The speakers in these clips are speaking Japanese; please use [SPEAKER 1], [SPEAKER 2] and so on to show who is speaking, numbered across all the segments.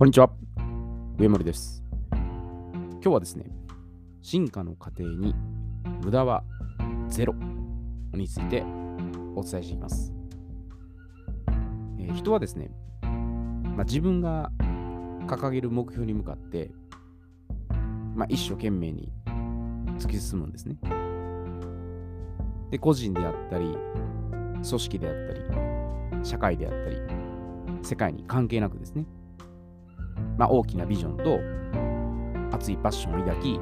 [SPEAKER 1] こんにちは。上森です。今日はですね、進化の過程に無駄はゼロについてお伝えしていきます。えー人はですね、まあ、自分が掲げる目標に向かって、まあ、一生懸命に突き進むんですね。で、個人であったり、組織であったり、社会であったり、世界に関係なくですね、まあ、大きなビジョンと熱いパッションを抱き、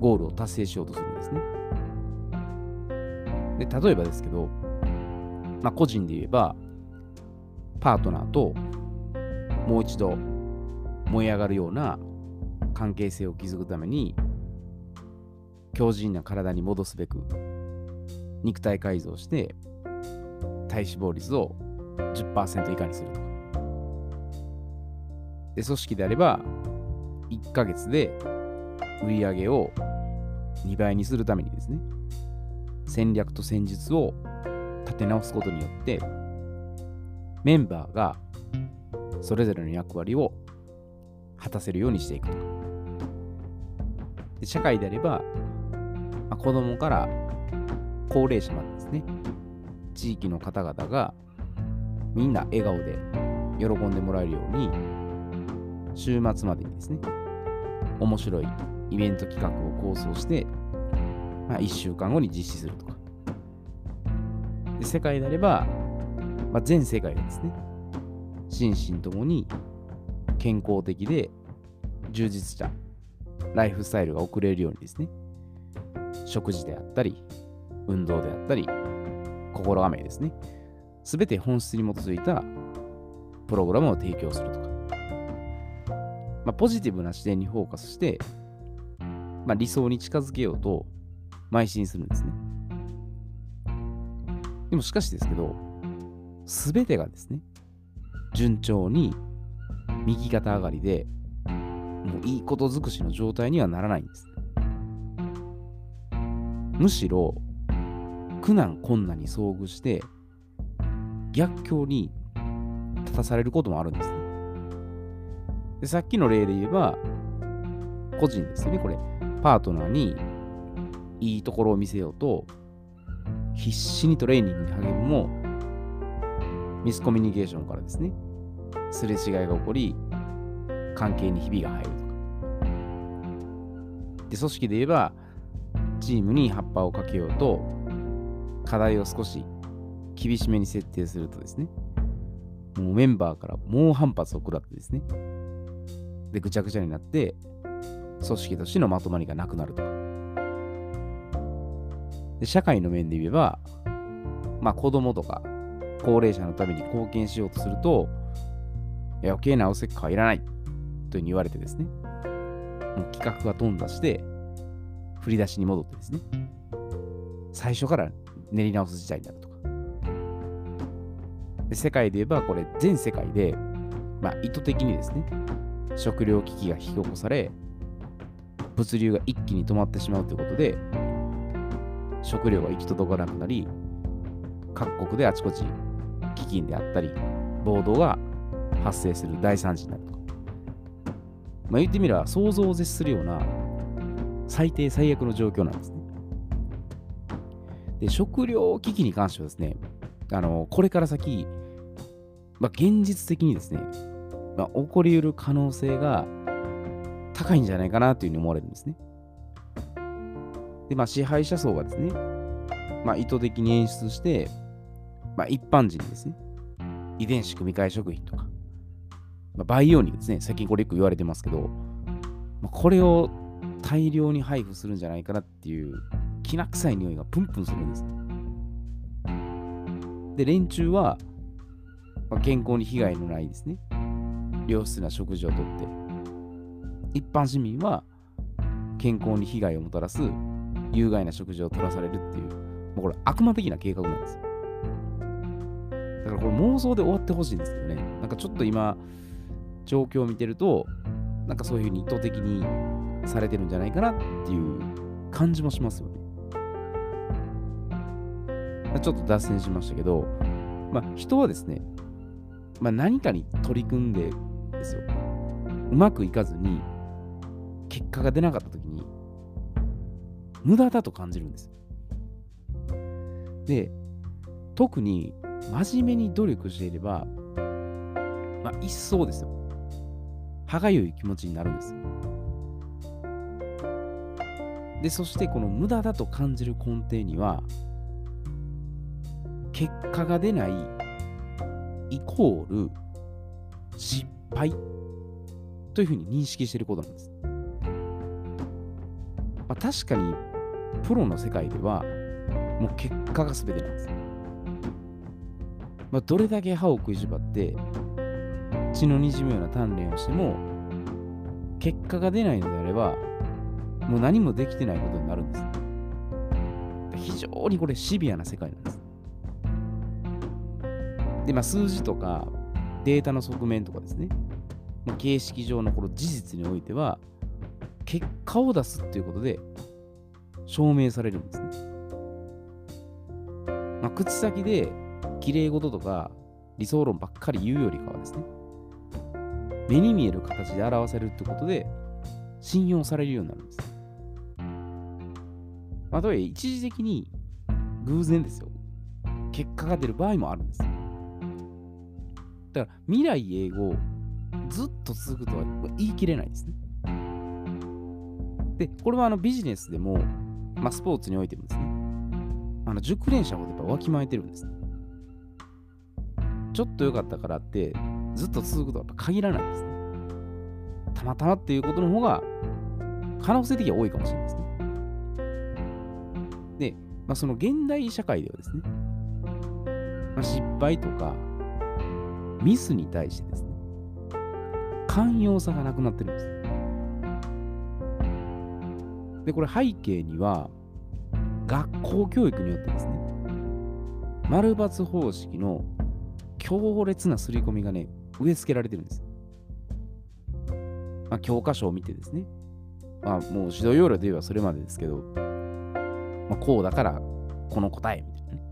[SPEAKER 1] ゴールを達成しようとするんですね。で、例えばですけど、まあ、個人で言えば、パートナーともう一度燃え上がるような関係性を築くために、強靭な体に戻すべく、肉体改造して、体脂肪率を10%以下にするとか。で、組織であれば、1ヶ月で売り上げを2倍にするためにですね、戦略と戦術を立て直すことによって、メンバーがそれぞれの役割を果たせるようにしていくと。で社会であれば、まあ、子供から高齢者までですね、地域の方々がみんな笑顔で喜んでもらえるように、週末までにですね、面白いイベント企画を構想して、まあ、1週間後に実施するとか。で世界であれば、まあ、全世界でですね、心身ともに健康的で充実したライフスタイルが送れるようにですね、食事であったり、運動であったり、心構えですね、すべて本質に基づいたプログラムを提供するとか。まあ、ポジティブな視点にフォーカスして、まあ、理想に近づけようと邁進するんですね。でもしかしですけど、すべてがですね、順調に右肩上がりで、もういいこと尽くしの状態にはならないんです。むしろ、苦難困難に遭遇して、逆境に立たされることもあるんですね。で、さっきの例で言えば、個人ですよね、これ。パートナーにいいところを見せようと、必死にトレーニングに励むも、ミスコミュニケーションからですね、すれ違いが起こり、関係にひびが入るとか。で、組織で言えば、チームに葉っぱをかけようと、課題を少し厳しめに設定するとですね、もうメンバーから猛反発を食らってですね、で、ぐちゃぐちゃになって、組織としてのまとまりがなくなるとか。で、社会の面で言えば、まあ子供とか高齢者のために貢献しようとすると、余計なおせっかはいらないというふうに言われてですね、もう企画が頓挫して、振り出しに戻ってですね、最初から練り直す事態になるとか。で世界で言えば、これ全世界で、まあ意図的にですね、食糧危機が引き起こされ、物流が一気に止まってしまうということで、食料が行き届かなくなり、各国であちこち飢饉であったり、暴動が発生する大惨事になるとか。まあ、言ってみれば、想像を絶するような最低最悪の状況なんですね。で、食料危機に関してはですね、あの、これから先、まあ、現実的にですね、まあ、起こり得る可能性が高いんじゃないかなというふうに思われるんですね。で、まあ、支配者層がですね、まあ、意図的に演出して、まあ、一般人ですね、遺伝子組み換え食品とか、まあ、培養肉ですね、最近これよく言われてますけど、まあ、これを大量に配布するんじゃないかなっていう、きな臭い匂いがプンプンするんです。で、連中は、まあ、健康に被害のないですね、良質な食事をとって、一般市民は健康に被害をもたらす有害な食事を取らされるっていう、もうこれ悪魔的な計画なんです。だからこれ妄想で終わってほしいんですけどね、なんかちょっと今、状況を見てると、なんかそういうふうに意図的にされてるんじゃないかなっていう感じもしますよね。ちょっと脱線しましたけど、まあ、人はですね、まあ、何かに取り組んで。うまくいかずに結果が出なかった時に無駄だと感じるんです。で、特に真面目に努力していれば、まあ、一層ですよ。歯がゆい気持ちになるんです。で、そしてこの無駄だと感じる根底には、結果が出ないイコール失敗というふうに認識していることなんです。まあ、確かにプロの世界ではもう結果が全てなんです。まあ、どれだけ歯を食いしばって血の滲むような鍛錬をしても結果が出ないのであればもう何もできてないことになるんです。非常にこれシビアな世界なんです。で、まあ、数字とかデータの側面とかですね、まあ、形式上のこの事実においては結果を出すっていうことで証明されるんですね。まあ、口先で綺麗事とか理想論ばっかり言うよりかはですね、目に見える形で表せるってことで信用されるようになるんです。まあ、とはいえ一時的に偶然ですよ。結果が出る場合もあるんです。だから未来永劫ずっと続くとは言い切れないですね。で、これはあのビジネスでも、まあ、スポーツにおいてもですね、あの熟練者ほどやっぱわきまえてるんです。ちょっと良かったからって、ずっと続くとはやっぱ限らないですね。たまたまっていうことの方が、可能性的には多いかもしれないですね。で、まあ、その現代社会ではですね、まあ、失敗とかミスに対してですね、寛容さがなくなってるんです。で、これ背景には、学校教育によってですね、丸抜方式の強烈な刷り込みがね、植え付けられてるんです。まあ、教科書を見てですね、まあ、もう指導要領で言えばそれまでですけど、まあ、こうだからこの答えみたいなね。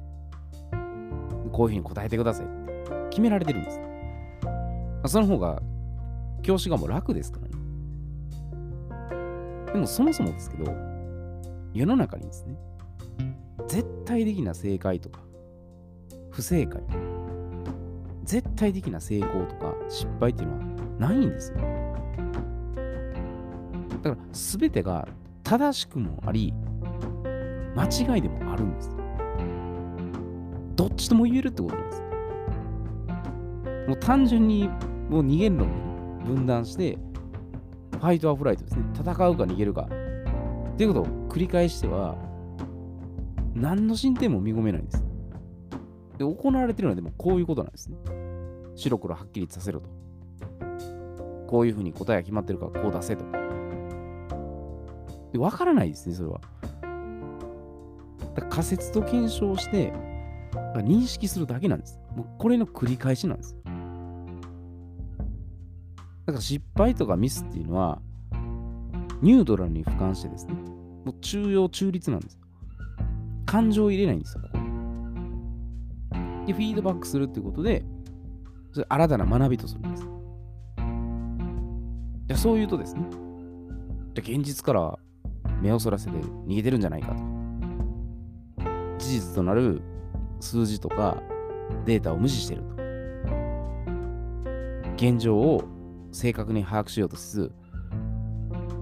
[SPEAKER 1] こういうふうに答えてくださいって決められてるんです。まあ、その方が教師がもう楽ですからね。でもそもそもですけど、世の中にですね、絶対的な正解とか、不正解、絶対的な成功とか失敗っていうのはないんですよ。だから全てが正しくもあり、間違いでもあるんです。どっちとも言えるってことなんです。もう単純にもう逃げるのに分断して、ファイトアフライトですね。戦うか逃げるか。っていうことを繰り返しては、何の進展も見込めないんです。で、行われてるのはでもこういうことなんですね。白黒はっきりさせろと。こういうふうに答えが決まってるからこう出せと。で、わからないですね、それは。仮説と検証して認識するだけなんです。もうこれの繰り返しなんです。だから失敗とかミスっていうのはニュートラルに俯瞰してですね、もう中庸中立なんですよ。感情を入れないんですよ、ここ。で、フィードバックするっていうことで、それ新たな学びとするんです。じゃそう言うとですね、じゃ現実から目をそらせて逃げてるんじゃないかと。事実となる数字とかデータを無視してると。現状を正確に把握しようとせず、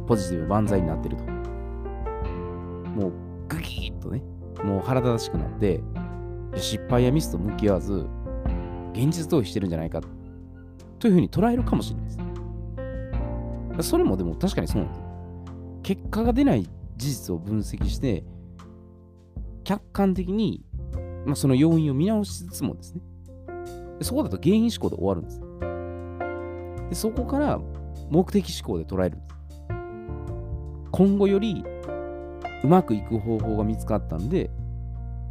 [SPEAKER 1] ポジティブ万歳になってると。もうグギーッとね、もう腹立たしくなって、失敗やミスと向き合わず、現実逃避してるんじゃないかというふうに捉えるかもしれないです。それもでも確かにそうなんです。結果が出ない事実を分析して、客観的に、まあ、その要因を見直しつつもですね、そこだと原因思考で終わるんです。でそこから目的思考で捉えるんです。今後よりうまくいく方法が見つかったんで、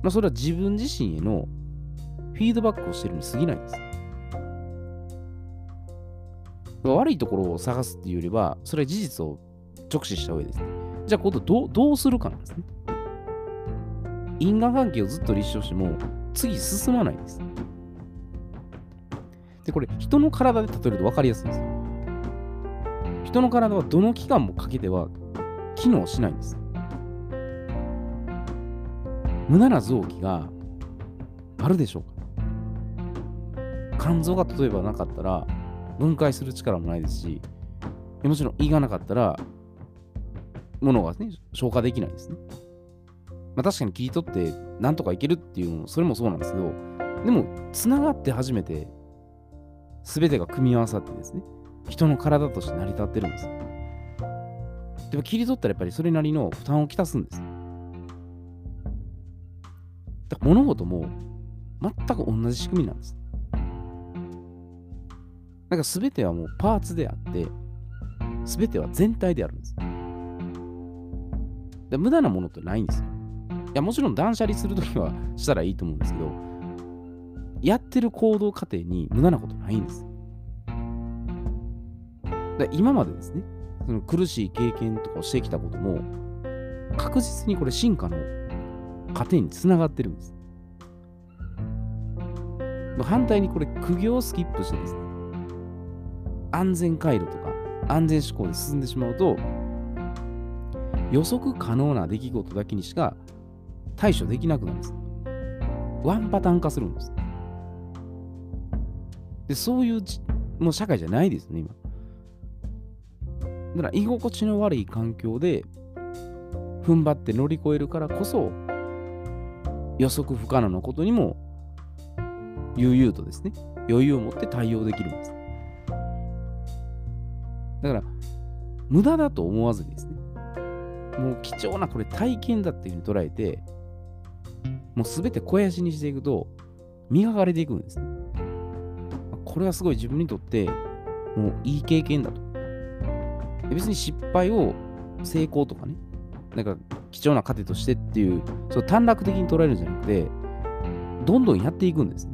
[SPEAKER 1] まあ、それは自分自身へのフィードバックをしてるに過ぎないんです。悪いところを探すっていうよりは、それは事実を直視した上です、ね。じゃあ、今度どどうするかなんですね。因果関係をずっと立証しても、次進まないんです。で、これ、人の体で例えると分かりやすいんですよ。人の体はどの期間もかけては機能しないんです。無駄な臓器があるでしょうか肝臓が例えばなかったら分解する力もないですし、もちろん胃がなかったら、ものがね、消化できないですね。まあ確かに切り取ってなんとかいけるっていうのそれもそうなんですけど、でも、つながって初めて、全てが組み合わさってですね、人の体として成り立ってるんです。でも切り取ったらやっぱりそれなりの負担をきたすんです。だから物事も全く同じ仕組みなんです。なんか全てはもうパーツであって、全ては全体であるんです。で無駄なものってないんですよ。いや、もちろん断捨離するときはしたらいいと思うんですけど、やってる行動過程に無駄なことないんです。で今までですね、その苦しい経験とかをしてきたことも、確実にこれ進化の過程につながってるんです。反対にこれ苦行をスキップしてですね、安全回路とか安全思考で進んでしまうと、予測可能な出来事だけにしか対処できなくなるんです。ワンパターン化するんです。で、そういうもう社会じゃないですね、今。だから居心地の悪い環境で踏ん張って乗り越えるからこそ予測不可能なことにも悠々とですね余裕を持って対応できるんです。だから無駄だと思わずにですねもう貴重なこれ体験だっていうふうに捉えてもうすべて肥やしにしていくと磨かれていくんですね。これはすごい自分にとってもういい経験だと。別に失敗を成功とかね、なんか貴重な糧としてっていう、そう短絡的に捉えるんじゃなくて、どんどんやっていくんですね。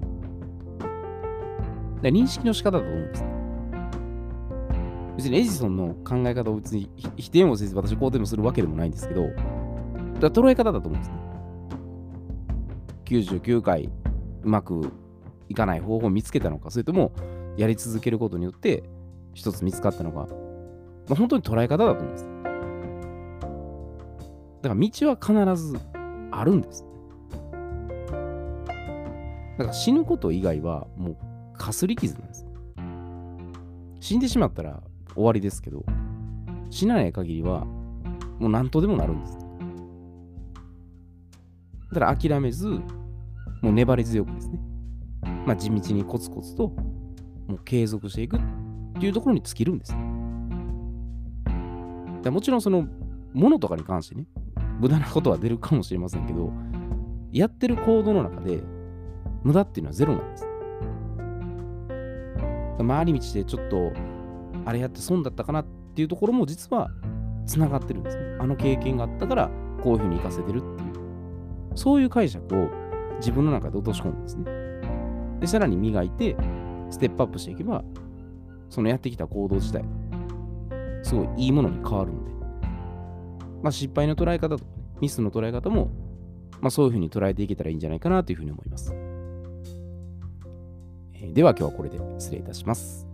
[SPEAKER 1] 認識の仕方だと思うんです。ね別にエジソンの考え方を別に否定もせず私肯定もするわけでもないんですけど、だ捉え方だと思うんですね。99回うまくいかない方法を見つけたのか、それともやり続けることによって一つ見つかったのか、まあ、本当に捉え方だと思うんです。だから道は必ずあるんです。だから死ぬこと以外はもうかすり傷なんです。死んでしまったら終わりですけど、死なない限りはもう何とでもなるんです。だから諦めず、もう粘り強くですね。まあ地道にコツコツともう継続していくっていうところに尽きるんです。もちろんそのものとかに関してね、無駄なことは出るかもしれませんけど、やってる行動の中で無駄っていうのはゼロなんです。回り道でちょっとあれやって損だったかなっていうところも実はつながってるんですね。あの経験があったからこういうふうに活かせてるっていう、そういう解釈を自分の中で落とし込むんですね。で、さらに磨いてステップアップしていけば、そのやってきた行動自体、すごいいいものに変わるので、まあ、失敗の捉え方とか、ね、ミスの捉え方も、まあ、そういうふうに捉えていけたらいいんじゃないかなというふうに思います。え、では今日はこれで失礼いたします。